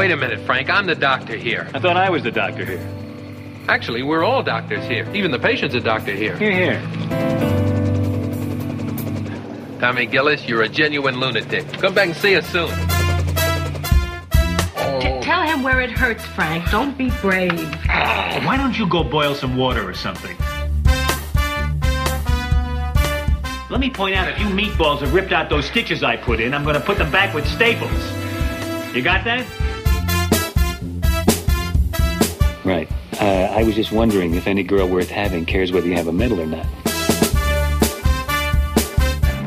Wait a minute, Frank. I'm the doctor here. I thought I was the doctor here. Actually, we're all doctors here. Even the patient's a doctor here. Here, here. Tommy Gillis, you're a genuine lunatic. Come back and see us soon. T- tell him where it hurts, Frank. Don't be brave. Oh, why don't you go boil some water or something? Let me point out, if you meatballs have ripped out those stitches I put in, I'm going to put them back with staples. You got that? Right. Uh, I was just wondering if any girl worth having cares whether you have a medal or not.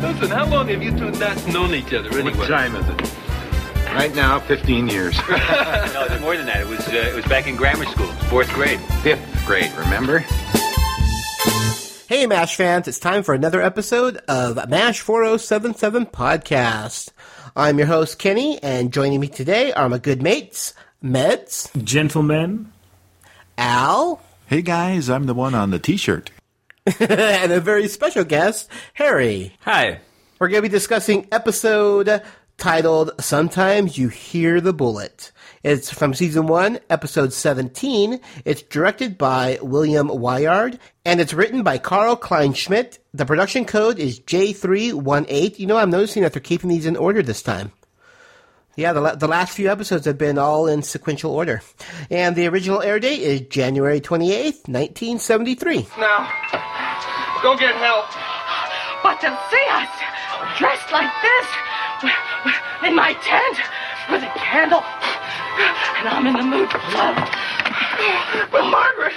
Listen, how long have you two not known each other anyway? What time is it? Right now, 15 years. no, it's more than that. It was uh, it was back in grammar school, fourth grade. Fifth grade, remember? Hey, MASH fans, it's time for another episode of MASH 4077 Podcast. I'm your host, Kenny, and joining me today are my good mates, Meds, Gentlemen. Al, Hey guys, I'm the one on the t-shirt. and a very special guest, Harry. Hi. We're going to be discussing episode titled Sometimes You Hear the Bullet. It's from season one, episode 17. It's directed by William Wiard, and it's written by Carl Kleinschmidt. The production code is J318. You know, I'm noticing that they're keeping these in order this time. Yeah, the, la- the last few episodes have been all in sequential order. And the original air date is January 28th, 1973. Now, go get help. But to see us dressed like this, w- w- in my tent, with a candle, and I'm in the mood for love. But Margaret,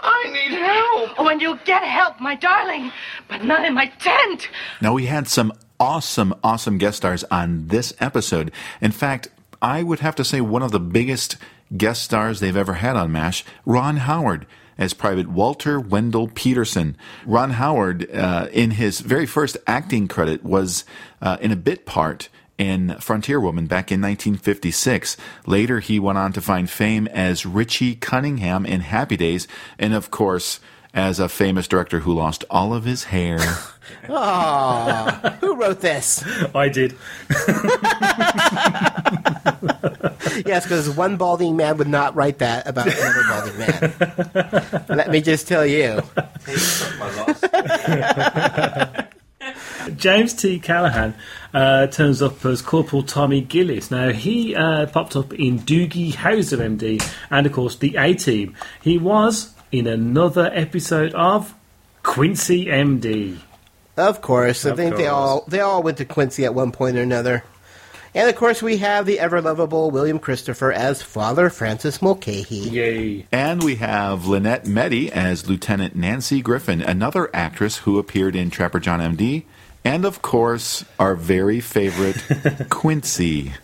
I need help. Oh, and you'll get help, my darling, but not in my tent. Now we had some awesome, awesome guest stars on this episode. In fact, I would have to say one of the biggest guest stars they've ever had on MASH, Ron Howard as Private Walter Wendell Peterson. Ron Howard, uh, in his very first acting credit, was uh, in a bit part in Frontier Woman back in 1956. Later, he went on to find fame as Richie Cunningham in Happy Days, and of course, as a famous director who lost all of his hair. Aw, who wrote this? I did. Yes, because one balding man would not write that about another balding man. Let me just tell you. James T. Callahan uh, turns up as Corporal Tommy Gillis. Now, he uh, popped up in Doogie Howser MD and, of course, the A Team. He was in another episode of Quincy MD. Of course, I Of think they all they all went to Quincy at one point or another. And of course, we have the ever lovable William Christopher as Father Francis Mulcahy. Yay. And we have Lynette Mettey as Lieutenant Nancy Griffin, another actress who appeared in Trapper John MD. And of course, our very favorite Quincy.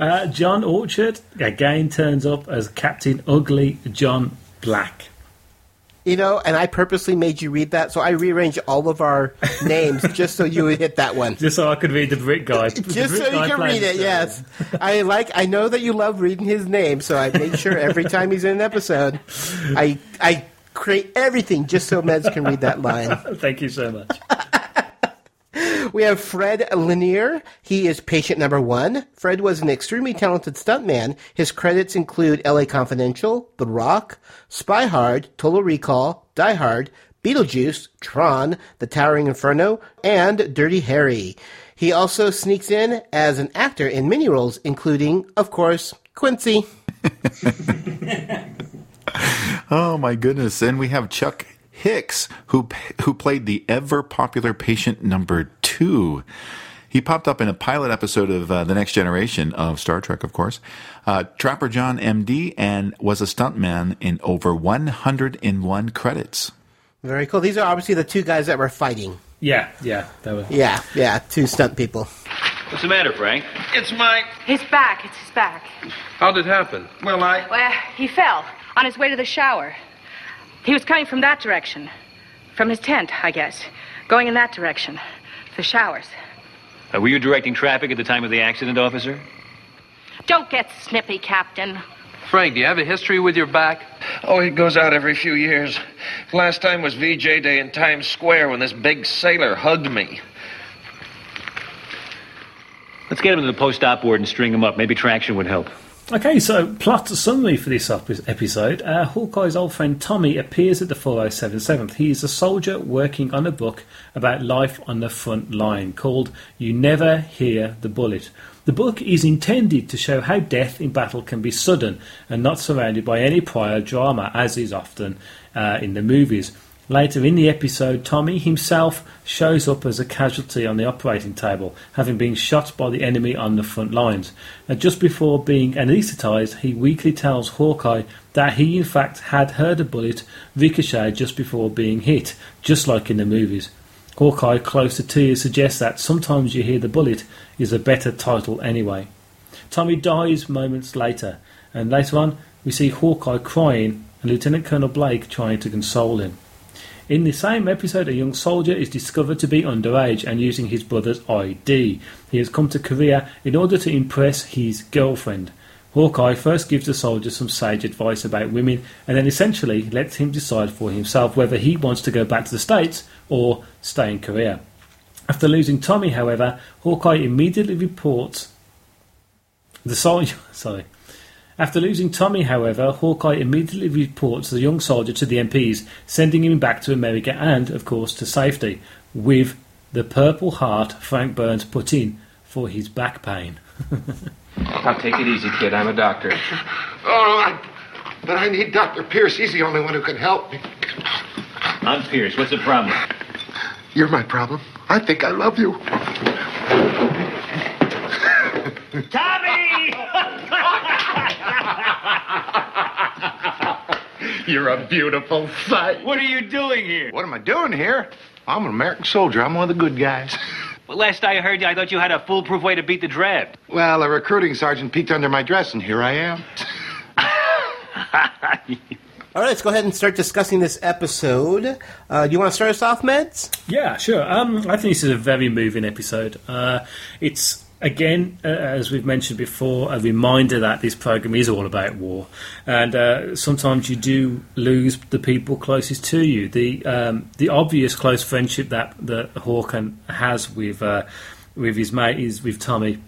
Uh, John Orchard again turns up as Captain Ugly John Black. You know, and I purposely made you read that, so I rearranged all of our names just so you would hit that one. Just so I could read the Brit guy. Just so you can read it, yes. I like. I know that you love reading his name, so I make sure every time he's in an episode, I I create everything just so Meds can read that line. Thank you so much. We have Fred Lerner. He is patient number one. Fred was an extremely talented stuntman. His credits include L.A. Confidential, The Rock, Spy Hard, Total Recall, Die Hard, Beetlejuice, Tron, The Towering Inferno, and Dirty Harry. He also sneaks in as an actor in many roles, including, of course, Quincy. Oh my goodness! And we have Chuck Hicks, who who played the ever popular patient number two. He popped up in a pilot episode of uh, The Next Generation of Star Trek, of course. Uh, Trapper John MD, and was a stuntman in over 101 credits. Very cool. These are obviously the two guys that were fighting. Yeah, yeah, that was. Yeah, yeah, two stunt people. What's the matter, Frank? It's my. His back, it's his back. How'd it happen? Well, I. Well, he fell on his way to the shower. He was coming from that direction. From his tent, I guess. Going in that direction. The showers. Uh, were you directing traffic at the time of the accident, officer? Don't get snippy, Captain. Frank, do you have a history with your back? Oh, it goes out every few years. Last time was VJ Day in Times Square when this big sailor hugged me. Let's get him to the post-op ward and string him up. Maybe traction would help. Okay, so plot summary for this episode. Uh, Hawkeye's old friend Tommy appears at the 4077th. He is a soldier working on a book about life on the front line called You Never Hear the Bullet. The book is intended to show how death in battle can be sudden and not surrounded by any prior drama, as is often uh, in the movies. Later in the episode, Tommy himself shows up as a casualty on the operating table, having been shot by the enemy on the front lines. And just before being anaesthetized, he weakly tells Hawkeye that he in fact had heard a bullet ricochet just before being hit, just like in the movies. Hawkeye, close to tears, suggests that sometimes you hear the bullet is a better title anyway. Tommy dies moments later, and later on we see Hawkeye crying and Lieutenant Colonel Blake trying to console him. In the same episode, a young soldier is discovered to be underage and using his brother's ID. He has come to Korea in order to impress his girlfriend. Hawkeye first gives the soldier some sage advice about women and then essentially lets him decide for himself whether he wants to go back to the States or stay in Korea. After losing Tommy, however, Hawkeye immediately reports the soldier. Sorry. After losing Tommy, however, Hawkeye immediately reports the young soldier to the MPs, sending him back to America and, of course, to safety, with the Purple Heart Frank Burns put in for his back pain. Now take it easy, kid. I'm a doctor. Oh, I, but I need Dr. Pierce. He's the only one who can help me. I'm Pierce. What's the problem? You're my problem. I think I love you. Tommy! You're a beautiful sight. what are you doing here? What am I doing here? I'm an American soldier. I'm one of the good guys. Well, last I heard you, I thought you had a foolproof way to beat the draft. Well, a recruiting sergeant peeked under my dress, and here I am. All right, let's go ahead and start discussing this episode. Uh, do you want to start us off, Meds? Yeah, sure. Um, I think this is a very moving episode. Uh, it's again, uh, as we've mentioned before, a reminder that this program is all about war, and uh, sometimes you do lose the people closest to you. The um, the obvious close friendship that that Hawkeye has with uh, with his mate is with Tommy.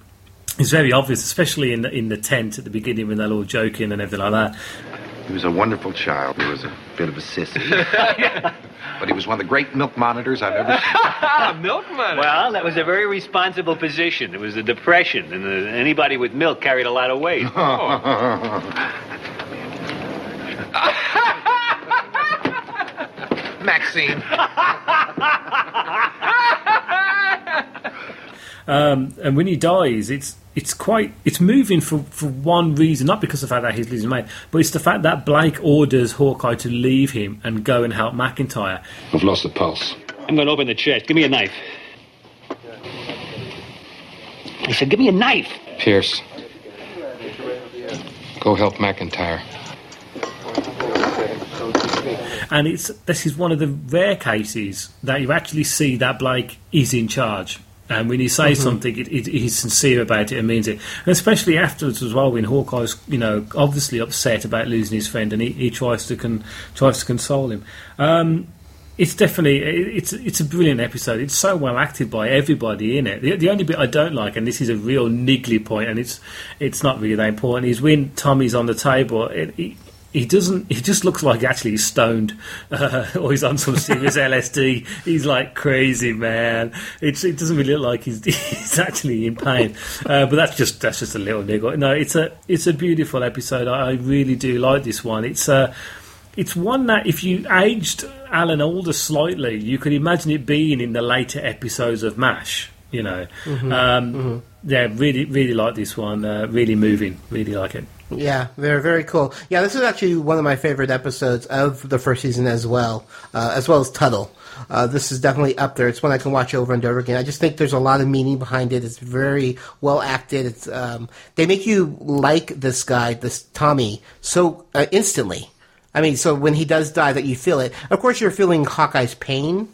Is very obvious, especially in the, in the tent at the beginning when they're all joking and everything like that. He was a wonderful child. He was a bit of a sissy. but he was one of the great milk monitors I've ever seen. Ah, milkman. Well, that was a very responsible position. It was the depression, and uh, anybody with milk carried a lot of weight. Maxine. Um, and when he dies, it's it's quite it's moving for, for one reason, not because of the fact that he's losing mate, but it's the fact that Blake orders Hawkeye to leave him and go and help McIntyre. I've lost the pulse. I'm going to open the chest. Give me a knife. I said, give me a knife. Pierce. Go help McIntyre. And it's this is one of the rare cases that you actually see that Blake is in charge. And when he says something, it, it, he's sincere about it and means it. And especially afterwards as well, when Hawkeye's, you know, obviously upset about losing his friend, and he, he tries to con, tries to console him. Um, it's definitely it's it's a brilliant episode. It's so well acted by everybody in it. The, the only bit I don't like, and this is a real niggly point, and it's it's not really that important, is when Tommy's on the table. It, he, he doesn't. He just looks like actually he's stoned, uh, or he's on some serious LSD. He's like crazy, man. It's, it doesn't really look like he's, he's actually in pain. Uh, but that's just that's just a little niggle. No, it's a it's a beautiful episode. I, I really do like this one. It's uh, it's one that if you aged Alan Alda slightly, you could imagine it being in the later episodes of MASH. You know, um, yeah, really, really like this one. Uh, really moving. Really like it. Yeah, very very cool. Yeah, this is actually one of my favorite episodes of the first season as well, uh, as well as Tuttle. Uh, this is definitely up there. It's one I can watch over and over again. I just think there's a lot of meaning behind it. It's very well acted. It's um, they make you like this guy, this Tommy, so uh, instantly. I mean, so when he does die, that you feel it. Of course, you're feeling Hawkeye's pain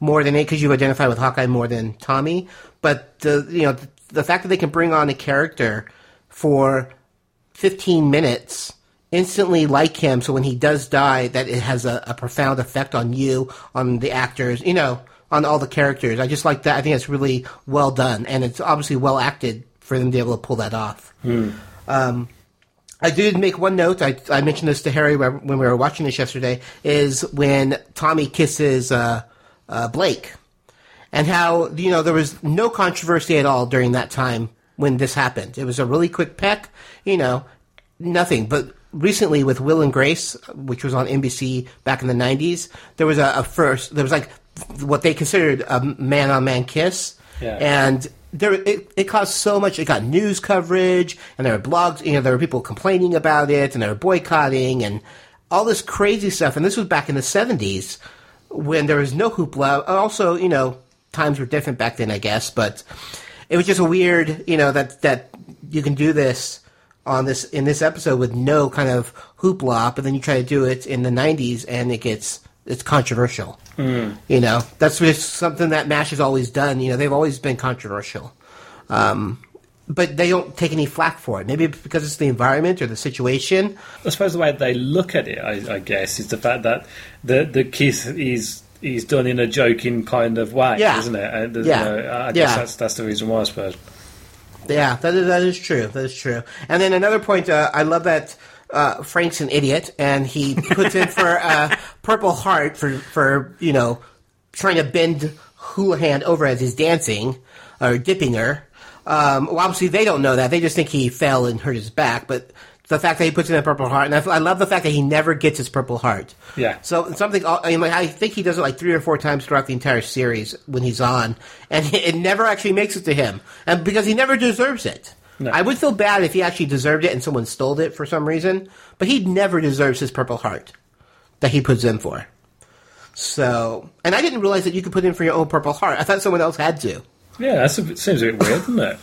more than it because you identify with Hawkeye more than Tommy. But the you know the, the fact that they can bring on a character for 15 minutes instantly like him so when he does die that it has a, a profound effect on you on the actors you know on all the characters. I just like that. I think it's really well done, and it's obviously well acted for them to be able to pull that off. Um, I did make one note. I, I mentioned this to Harry when when we were watching this yesterday. Is when Tommy kisses uh, uh, Blake, and how you know there was no controversy at all during that time when this happened. It was a really quick peck, you know, nothing. But recently with Will and Grace, which was on NBC back in the '90s, there was a, a first. There was like what they considered a man-on-man kiss, Yeah. and there it, it caused so much. It got news coverage, and there were blogs. You know, there were people complaining about it, and they were boycotting, and all this crazy stuff. And this was back in the '70s when there was no hoopla. Also, you know, times were different back then, I guess, but it was just a weird, you know, that that you can do this on this in this episode with no kind of hoopla, but then you try to do it in the '90s and it gets it's controversial. You know, that's just something that Mash has always done. You know, they've always been controversial. Um, but they don't take any flack for it. Maybe because it's the environment or the situation. I suppose the way they look at it, I, I guess, is the fact that the the kiss is is done in a joking kind of way, Yeah. isn't it? There's Yeah. I Yeah. guess that's that's the reason why, I suppose. Yeah, that is, that is true. That is true. And then another point, uh, I love that uh, Frank's an idiot, and he puts in for a Purple Heart for for you know trying to bend Houlihan over as he's dancing or dipping her. Um, well, obviously they don't know that; they just think he fell and hurt his back. But the fact that he puts in a Purple Heart, and I, I love the fact that he never gets his Purple Heart. Yeah. So something I, mean, I think he does it like three or four times throughout the entire series when he's on, and it never actually makes it to him, and because he never deserves it. No. I would feel bad if he actually deserved it and someone stole it for some reason, but he never deserves his Purple Heart that he puts in for. So, and I didn't realize that you could put in for your own Purple Heart. I thought someone else had to. Yeah, that's a seems a bit weird, doesn't it?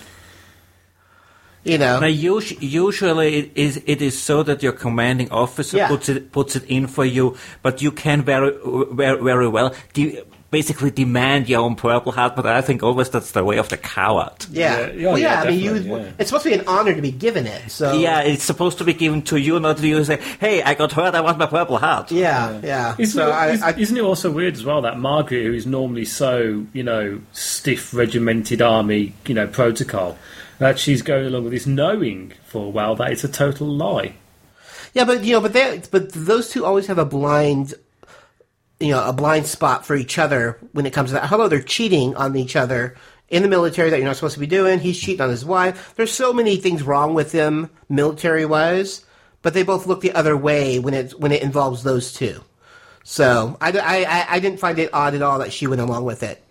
You know, Now, us- usually it is, it is so that your commanding officer Yeah. puts it puts it in for you, but you can very very, very well de- basically demand your own purple heart. But I think always that's the way of the coward. yeah, Yeah, oh, yeah, well, yeah. yeah, I mean, you. yeah. It's supposed to be an honor to be given it. So Yeah, it's supposed to be given to you, not to you say, "Hey, I got hurt. I want my purple heart." yeah, yeah. Isn't, so it, I, is, I, isn't it also weird as well that Margaret, who is normally so you know stiff, regimented army, you know protocol, that she's going along with this, knowing full well that it's a total lie. Yeah, but you know, but they, but those two always have a blind, you know, a blind spot for each other when it comes to that. Hello, they're cheating on each other in the military that you're not supposed to be doing. He's cheating on his wife. There's so many things wrong with them military wise, but they both look the other way when it when it involves those two. So I, I- I didn't find it odd at all that she went along with it.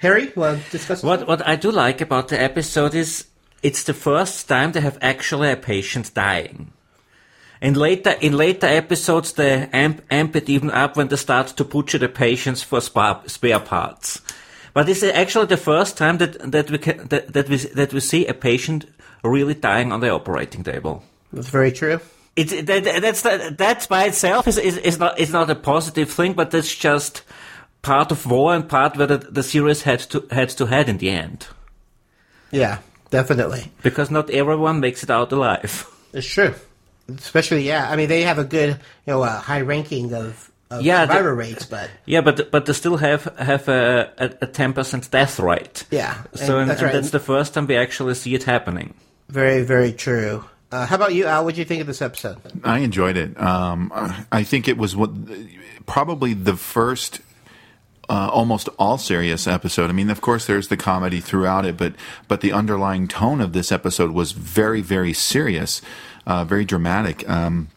Harry, well, discuss What what I do like about the episode is it's the first time they have actually a patient dying. In later in later episodes, they amp, amp it even up when they start to butcher the patients for spare, spare parts. But this is actually the first time that that we can, that, that we that we see a patient really dying on the operating table. That's very true. It's that, that's that by itself is, is is not is not a positive thing, but that's just part of war and part where the, the series had to had to head in the end Yeah, definitely. because not everyone makes it out alive. It's true. Especially, yeah. I mean, they have a good, you know, uh, high ranking of, of Yeah, the- survivor rates, but Yeah, but but they still have have a a ten percent death rate. yeah. So and and, that's and right. that's the first time we actually see it happening. very, very true. Uh, how about you, Al? What did you think of this episode? I enjoyed it. Um, I think it was what probably the first. Uh, almost all serious episode. I mean, of course, there's the comedy throughout it, but but the underlying tone of this episode was very, very serious, uh, very dramatic. Um,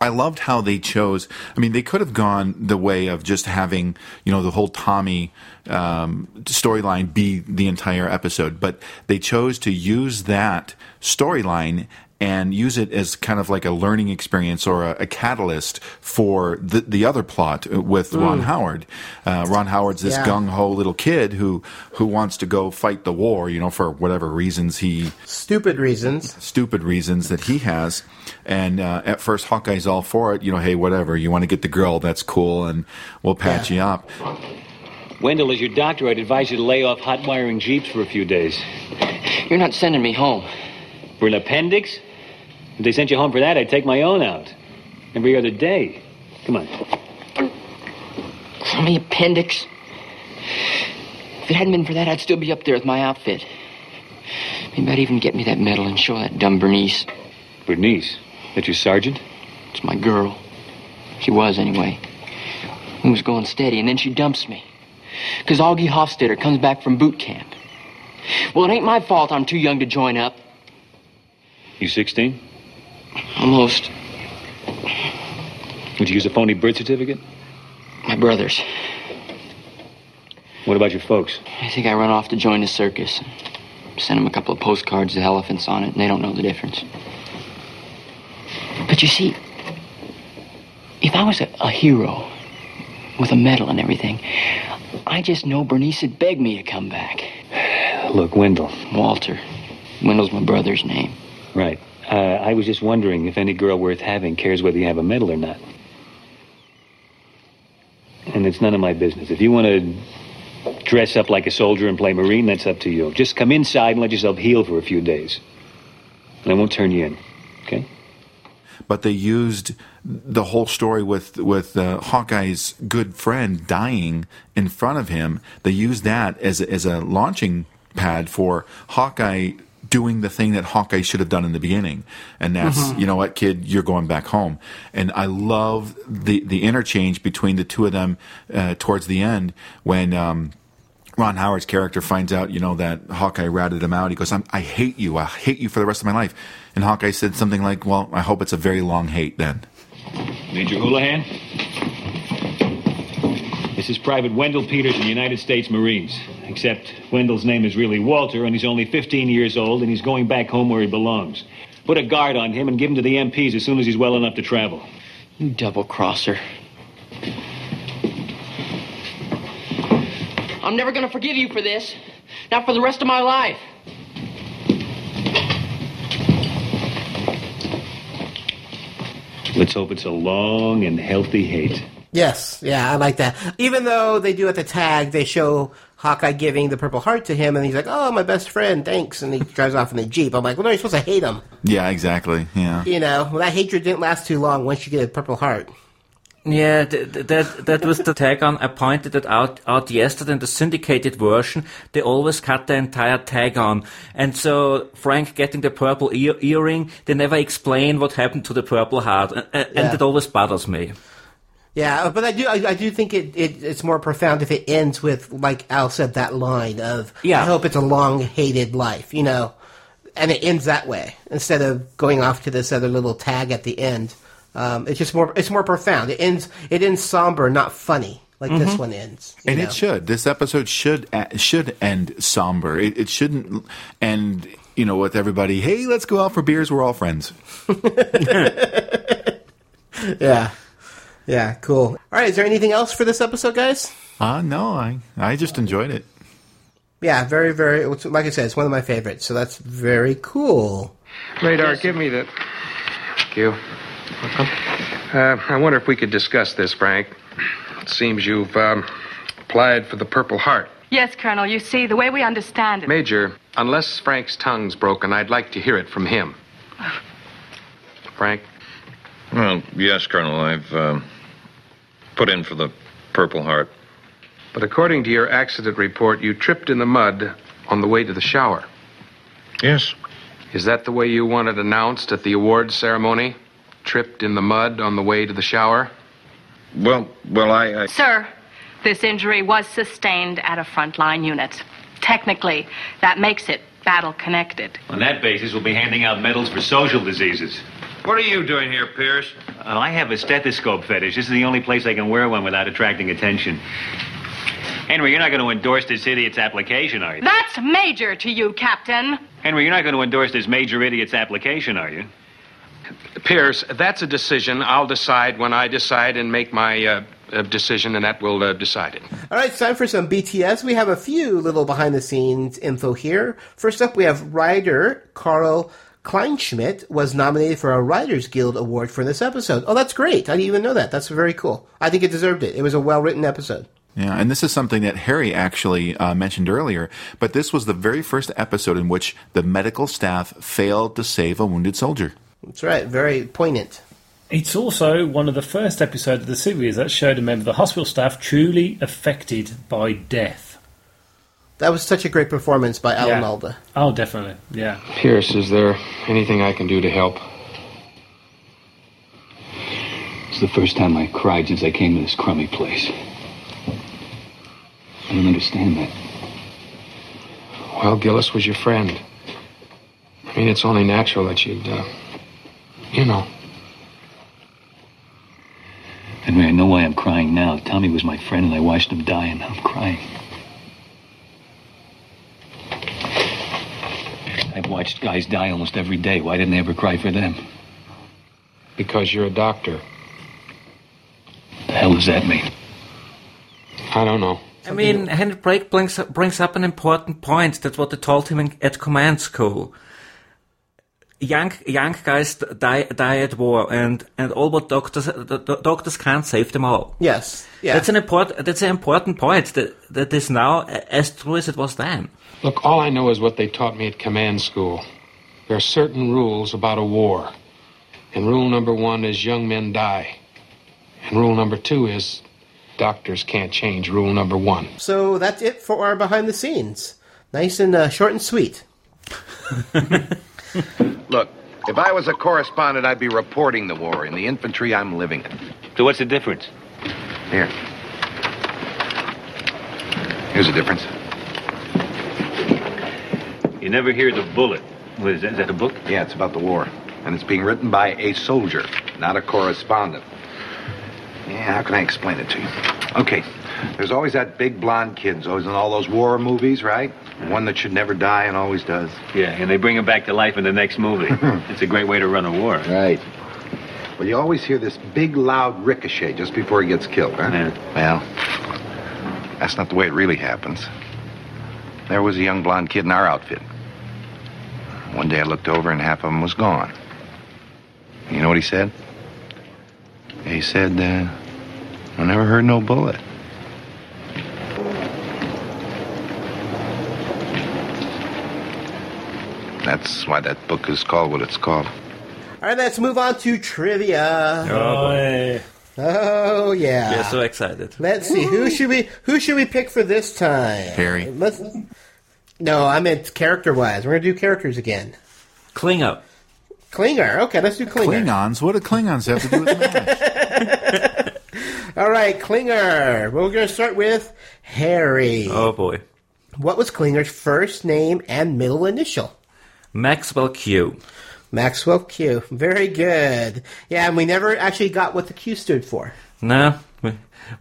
I loved how they chose. I mean, they could have gone the way of just having, you know, the whole Tommy um, storyline be the entire episode, but they chose to use that storyline and use it as kind of like a learning experience or a, a catalyst for the, the other plot with Ron Howard. Uh, Ron Howard's this Yeah. gung ho little kid who who wants to go fight the war, you know, for whatever reasons he Stupid reasons. stupid reasons that he has. And uh, at first, Hawkeye's all for it. You know, hey, whatever. You want to get the girl? That's cool, and we'll patch Yeah. you up. Wendell, as your doctor, I'd advise you to lay off hot wiring Jeeps for a few days. You're not sending me home. For an appendix? If they sent you home for that, I'd take my own out. Every other day. Come on. Crummy appendix. If it hadn't been for that, I'd still be up there with my outfit. Maybe I'd even get me that medal and show that dumb Bernice. Bernice? That your sergeant? It's my girl. She was, anyway. We was going steady, and then she dumps me. Because Augie Hofstadter comes back from boot camp. Well, it ain't my fault I'm too young to join up. You 16? Almost. Would you use a phony birth certificate? My brothers. What about your folks? I think I run off to join the circus. Send them a couple of postcards with elephants on it, and they don't know the difference. But you see, if I was a, a hero with a medal and everything, I just know Bernice would beg me to come back. Look, Wendell. Walter. Wendell's my brother's name. Right. Uh, I was just wondering if any girl worth having cares whether you have a medal or not. And it's none of my business. If you want to dress up like a soldier and play Marine, that's up to you. Just come inside and let yourself heal for a few days. And I won't turn you in. Okay? But they used the whole story with with uh, Hawkeye's good friend dying in front of him. They used that as as a launching pad for Hawkeye doing the thing that Hawkeye should have done in the beginning, and that's Mhm. you know what, kid, you're going back home. And I love the the interchange between the two of them uh, towards the end when. Um, Ron Howard's character finds out, you know, that Hawkeye ratted him out. He goes, I'm, I hate you. I hate you for the rest of my life. And Hawkeye said something like, Well, I hope it's a very long hate then. Major Houlihan? This is Private Wendell Peters in the United States Marines. Except Wendell's name is really Walter, and he's only 15 years old, and he's going back home where he belongs. Put a guard on him and give him to the MPs as soon as he's well enough to travel. You double crosser. I'm never gonna forgive you for this. Not for the rest of my life. Let's hope it's a long and healthy hate. Yes, yeah, I like that. Even though they do at the tag, they show Hawkeye giving the Purple Heart to him, and he's like, "Oh, my best friend, thanks," and he drives off in the jeep. I'm like, "Well, no, you're supposed to hate him." Yeah, exactly. Yeah. You know, well, that hatred didn't last too long once you get a Purple Heart. Yeah, th- th- that that was the tag on. I pointed it out out yesterday in the syndicated version. They always cut the entire tag on, and so Frank getting the purple ear- earring, they never explain what happened to the purple heart, and, and Yeah. it always bothers me. Yeah, but I do, I, I do think it, it, it's more profound if it ends with, like Al said, that line of, Yeah. I hope it's a long hated life, you know, and it ends that way instead of going off to this other little tag at the end. Um, it's just more, it's more profound. It ends, it ends somber, not funny, like this Mhm. one ends. And know? it should. This episode should uh, should end somber. It, it shouldn't end, you know, with everybody. Hey, let's go out for beers. We're all friends. yeah, yeah, cool. All right, is there anything else for this episode, guys? Uh no, I I just enjoyed it. Yeah, very, very. Like I said, it's one of my favorites, so that's very cool. Radar, give me the. Thank you. Uh, I wonder if we could discuss this, Frank. It seems you've um, applied for the Purple Heart. Yes, Colonel, you see, the way we understand it. Major, unless Frank's tongue's broken, I'd like to hear it from him. Frank? Well, yes, Colonel. I've um, put in for the Purple Heart. But according to your accident report, you tripped in the mud on the way to the shower. Yes. Is that the way you want it announced at the awards ceremony? Tripped in the mud on the way to the shower? Well, well, I. I... Sir, this injury was sustained at a frontline unit. Technically, that makes it battle connected. On that basis, we'll be handing out medals for social diseases. What are you doing here, Pierce? Uh, I have a stethoscope fetish. This is the only place I can wear one without attracting attention. Henry, you're not going to endorse this idiot's application, are you? That's major to you, Captain. Henry, you're not going to endorse this major idiot's application, are you? Pierce, that's a decision I'll decide when I decide and make my uh, uh, decision, and that will uh, decide it. All right, it's time for some BTS. We have a few little behind the scenes info here. First up, we have writer Carl Kleinschmidt was nominated for a Writers Guild Award for this episode. Oh, that's great. I didn't even know that. That's very cool. I think it deserved it. It was a well written episode. Yeah, and this is something that Harry actually uh, mentioned earlier. But this was the very first episode in which the medical staff failed to save a wounded soldier. That's right. Very poignant. It's also one of the first episodes of the series that showed a member of the hospital staff truly affected by death. That was such a great performance by Alan Yeah. Alda. Oh, definitely. Yeah. Pierce, is there anything I can do to help? It's the first time I cried since I came to this crummy place. I don't understand that. Well, Gillis was your friend. I mean, it's only natural that you'd, uh, you know. Henry, I know why I'm crying now. Tommy was my friend and I watched him die and now I'm crying. I've watched guys die almost every day. Why didn't they ever cry for them? Because you're a doctor. The hell does that mean? I don't know. I mean, Henry Blake brings up, brings up an important point. That's what they told him in, at command school. Young young guys die die at war, and and all what doctors the, the doctors can't save them all. Yes. Yeah. That's an important that's an important point that that is now as true as it was then. Look, all I know is what they taught me at command school. There are certain rules about a war. And rule number one is young men die. And rule number two is doctors can't change rule number one. So that's it for our behind the scenes. Nice and uh, short and sweet. Look, if I was a correspondent, I'd be reporting the war. In the infantry, I'm living it. So what's the difference? Here. Here's the difference. You never hear the bullet. What is that? Is that a book? Yeah, it's about the war. And it's being written by a soldier, not a correspondent. Yeah, how can I explain it to you? Okay, there's always that big blonde kid, who's always in all those war movies, right? One that should never die and always does. Yeah, and they bring him back to life in the next movie. it's a great way to run a war. Right. Well, you always hear this big, loud ricochet just before he gets killed, huh? Well, that's not the way it really happens. There was a young blonde kid in our outfit. One day I looked over and half of them was gone. You know what he said? He said, uh, I never heard no bullet. That's why that book is called what it's called. All right, let's move on to trivia. Oh, boy. Oh yeah. Yeah, so excited. Let's see who should we who should we pick for this time? Harry. Let's. No, I meant character wise. We're gonna do characters again. Klinger. Klinger. Okay, let's do Klinger. Klingons? What do Klingons have to do with that? All right, Klinger. We're gonna start with Harry. Oh boy. What was Klinger's first name and middle initial? Maxwell Q. Maxwell Q. Very good. Yeah, and we never actually got what the Q stood for. No, we,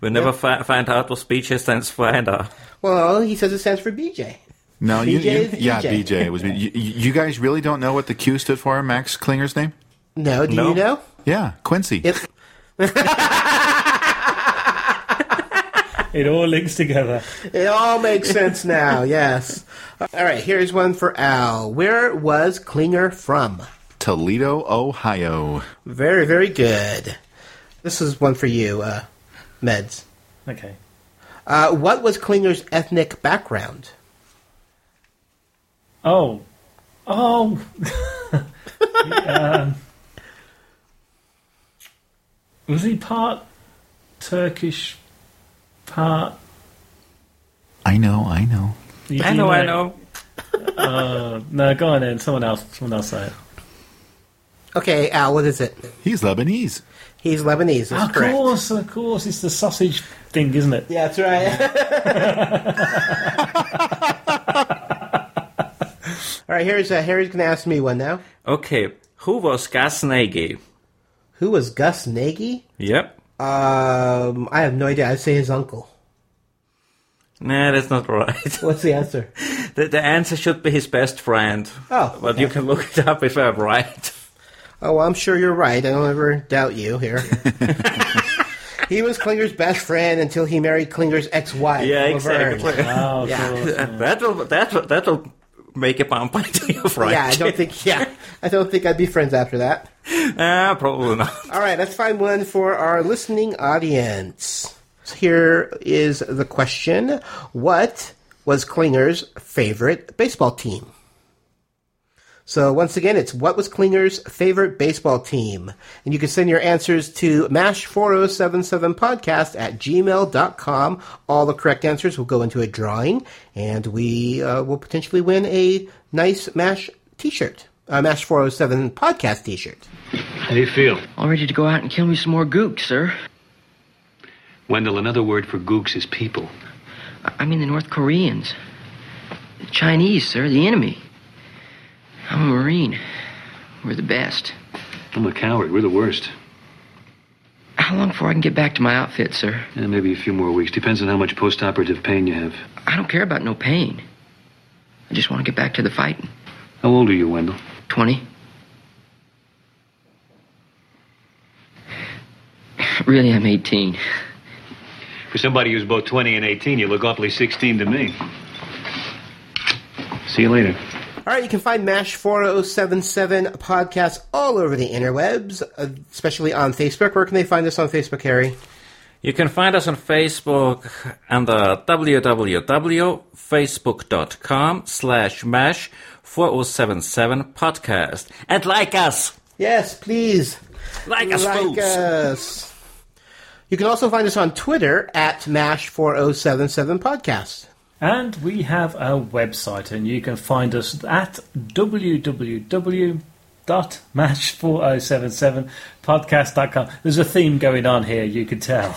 we never fi- find out what speech stands for either. Well, he says it stands for BJ. No, you, BJ you- is yeah, BJ. BJ. Was you, you guys really don't know what the Q stood for? Max Klinger's name? No, do No. you know? Yeah, Quincy. It all links together. It all makes sense now, yes. All right, here's one for Al. Where was Klinger from? Toledo, Ohio. Very, very good. This is one for you, uh, Meds. Okay. Uh, what was Klinger's ethnic background? Oh. Oh. um, was he part Turkish, part. I know, I know. You I do know, I know. Uh, no, go on then. Someone else. Someone else say it. Okay, Al, what is it? He's Lebanese. He's Lebanese, that's of correct. course, of course. It's the sausage thing, isn't it? Yeah, that's right. All right, here's uh, Harry's going to ask me one now. Okay, who was Gus Nagy? Who was Gus Nagy? Yep. Um, I have no idea. I'd say his uncle. Nah, that's not right. What's the answer? the, the answer should be his best friend. Oh, But you can look it up if I'm right. Oh, well, I'm sure you're right. I don't ever doubt you here. he was Klinger's best friend until he married Klinger's ex-wife. Yeah, Laverne. exactly. yeah. that will that will that will make a bump into your friend. Yeah, I don't think. Yeah, I don't think I'd be friends after that. Ah, probably not. All right, let's find one for our listening audience. Here is the question: What was Klinger's favorite baseball team? So once again, it's what was Klinger's favorite baseball team? And you can send your answers to mash4077podcast at gmail.com. All the correct answers will go into a drawing, and we uh, will potentially win a nice MASH t-shirt. A MASH 407 podcast t-shirt. How do you feel? All ready to go out and kill me some more gooks, sir. Wendell, another word for gooks is people. I- I mean the North Koreans. The Chinese, sir, the enemy. I'm a Marine. We're the best. I'm a coward. We're the worst. How long before I can get back to my outfit, sir? Yeah, maybe a few more weeks. Depends on how much post-operative pain you have. I don't care about no pain. I just want to get back to the fighting. How old are you, Wendell? 20. Really, I'm 18. For somebody who's both 20 and 18, you look awfully 16 to me. See you later. All right, you can find MASH 4077 podcasts all over the interwebs, uh, especially on Facebook. Where can they find us on Facebook, Harry? You can find us on Facebook under www.facebook.com slash mash 4077 podcast. And like us! Yes, please. Like us, Like fools. us. You can also find us on Twitter at MASH4077 podcast. And we have a website, and you can find us at www.mash4077podcast.com. There's a theme going on here, you can tell.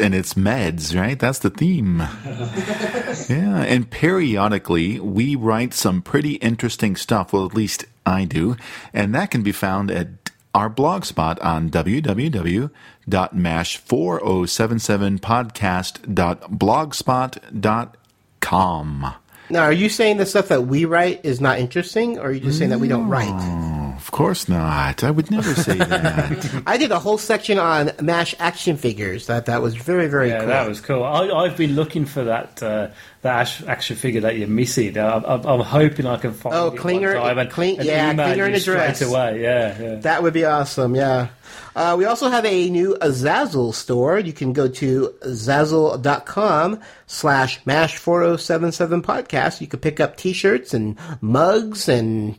And it's meds, right? That's the theme. yeah, and periodically we write some pretty interesting stuff. Well, at least I do. And that can be found at our blog spot on www.mash4077podcast.blogspot.com. Now, are you saying the stuff that we write is not interesting, or are you just saying that we don't write? Oh, of course not. I would never say that. I did a whole section on MASH action figures. That that was very very yeah, cool. that was cool. I, I've been looking for that uh, that action figure that you're missing. I'm, I'm, I'm hoping I can find Oh, it one Klinger- time and, Kling- and yeah, email Klinger you and straight away. Yeah, yeah. That would be awesome, yeah. Uh, we also have a new Zazzle store. You can go to zazzle.com slash mash4077 podcast. You can pick up t-shirts and mugs and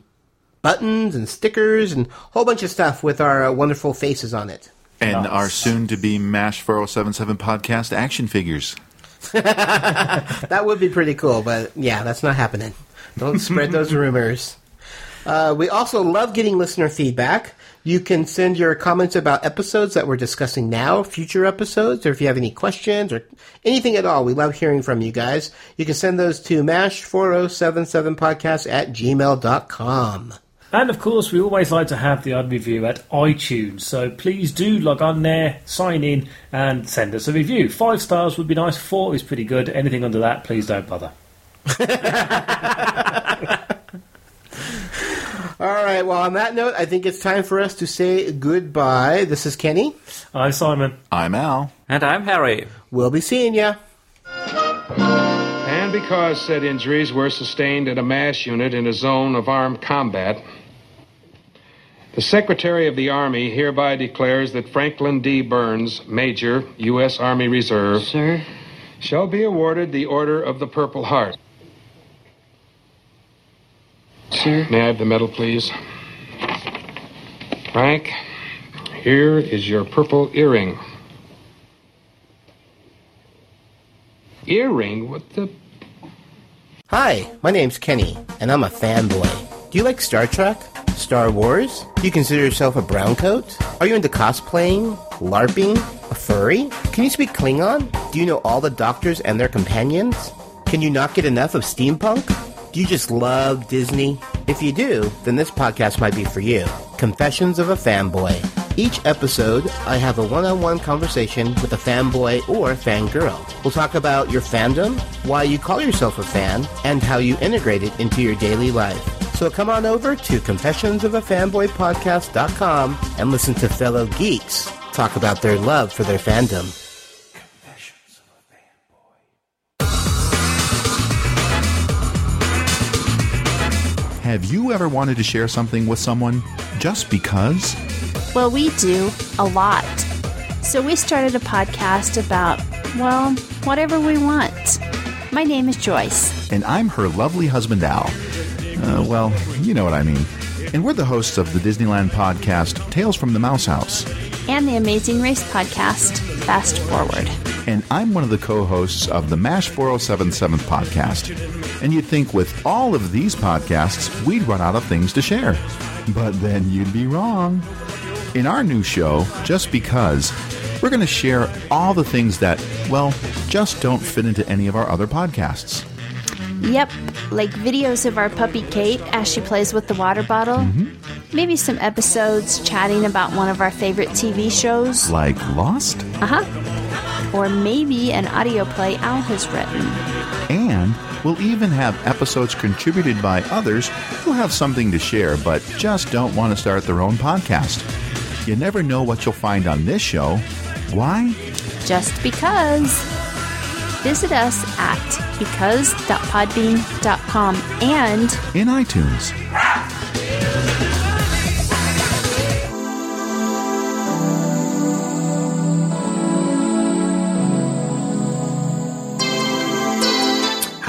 buttons and stickers and a whole bunch of stuff with our uh, wonderful faces on it. and our soon to be MASH 4077 podcast action figures. that would be pretty cool, but yeah, that's not happening. Don't spread those rumors. Uh, we also love getting listener feedback. You can send your comments about episodes that we're discussing now, future episodes, or if you have any questions or anything at all. We love hearing from you guys. You can send those to mash4077podcast at gmail.com. And of course, we always like to have the odd review at iTunes. So please do log on there, sign in, and send us a review. Five stars would be nice. Four is pretty good. Anything under that, please don't bother. All right, well, on that note, I think it's time for us to say goodbye. This is Kenny. I'm Simon. I'm Al. And I'm Harry. We'll be seeing ya. And because said injuries were sustained at a MASH unit in a zone of armed combat, the Secretary of the Army hereby declares that Franklin D. Burns, Major, U.S. Army Reserve, Sir? shall be awarded the Order of the Purple Heart. Sir? May I have the medal, please? Frank, here is your purple earring. Earring? What the? Hi, my name's Kenny, and I'm a fanboy. Do you like Star Trek? Star Wars? Do you consider yourself a browncoat? Are you into cosplaying? LARPing? A furry? Can you speak Klingon? Do you know all the doctors and their companions? Can you not get enough of steampunk? Do you just love Disney? If you do, then this podcast might be for you. Confessions of a Fanboy. Each episode, I have a one-on-one conversation with a fanboy or fangirl. We'll talk about your fandom, why you call yourself a fan, and how you integrate it into your daily life. So come on over to confessionsofafanboypodcast.com and listen to fellow geeks talk about their love for their fandom. Have you ever wanted to share something with someone just because? Well, we do a lot. So we started a podcast about, well, whatever we want. My name is Joyce. And I'm her lovely husband, Al. Uh, well, you know what I mean. And we're the hosts of the Disneyland podcast, Tales from the Mouse House. And the Amazing Race podcast, Fast Forward. And I'm one of the co hosts of the MASH 4077 podcast. And you'd think with all of these podcasts, we'd run out of things to share. But then you'd be wrong. In our new show, Just Because, we're going to share all the things that, well, just don't fit into any of our other podcasts. Yep, like videos of our puppy Kate as she plays with the water bottle. Mm-hmm. Maybe some episodes chatting about one of our favorite TV shows. Like Lost? Uh huh. Or maybe an audio play Al has written. We'll even have episodes contributed by others who have something to share but just don't want to start their own podcast. You never know what you'll find on this show. Why? Just because. Visit us at because.podbean.com and In iTunes.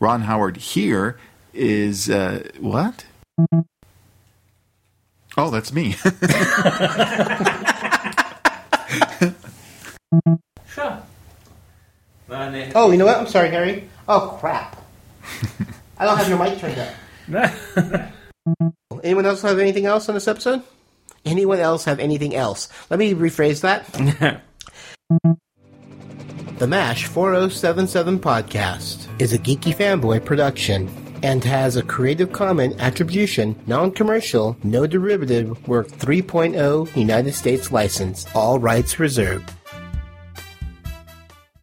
Ron Howard here is uh, what? Oh, that's me. Sure. Oh, you know what? I'm sorry, Harry. Oh, crap. I don't have your mic turned up. Anyone else have anything else on this episode? Anyone else have anything else? Let me rephrase that. the MASH 4077 podcast is a geeky fanboy production and has a Creative Commons Attribution, Non-Commercial, No Derivative Work 3.0 United States license. All rights reserved.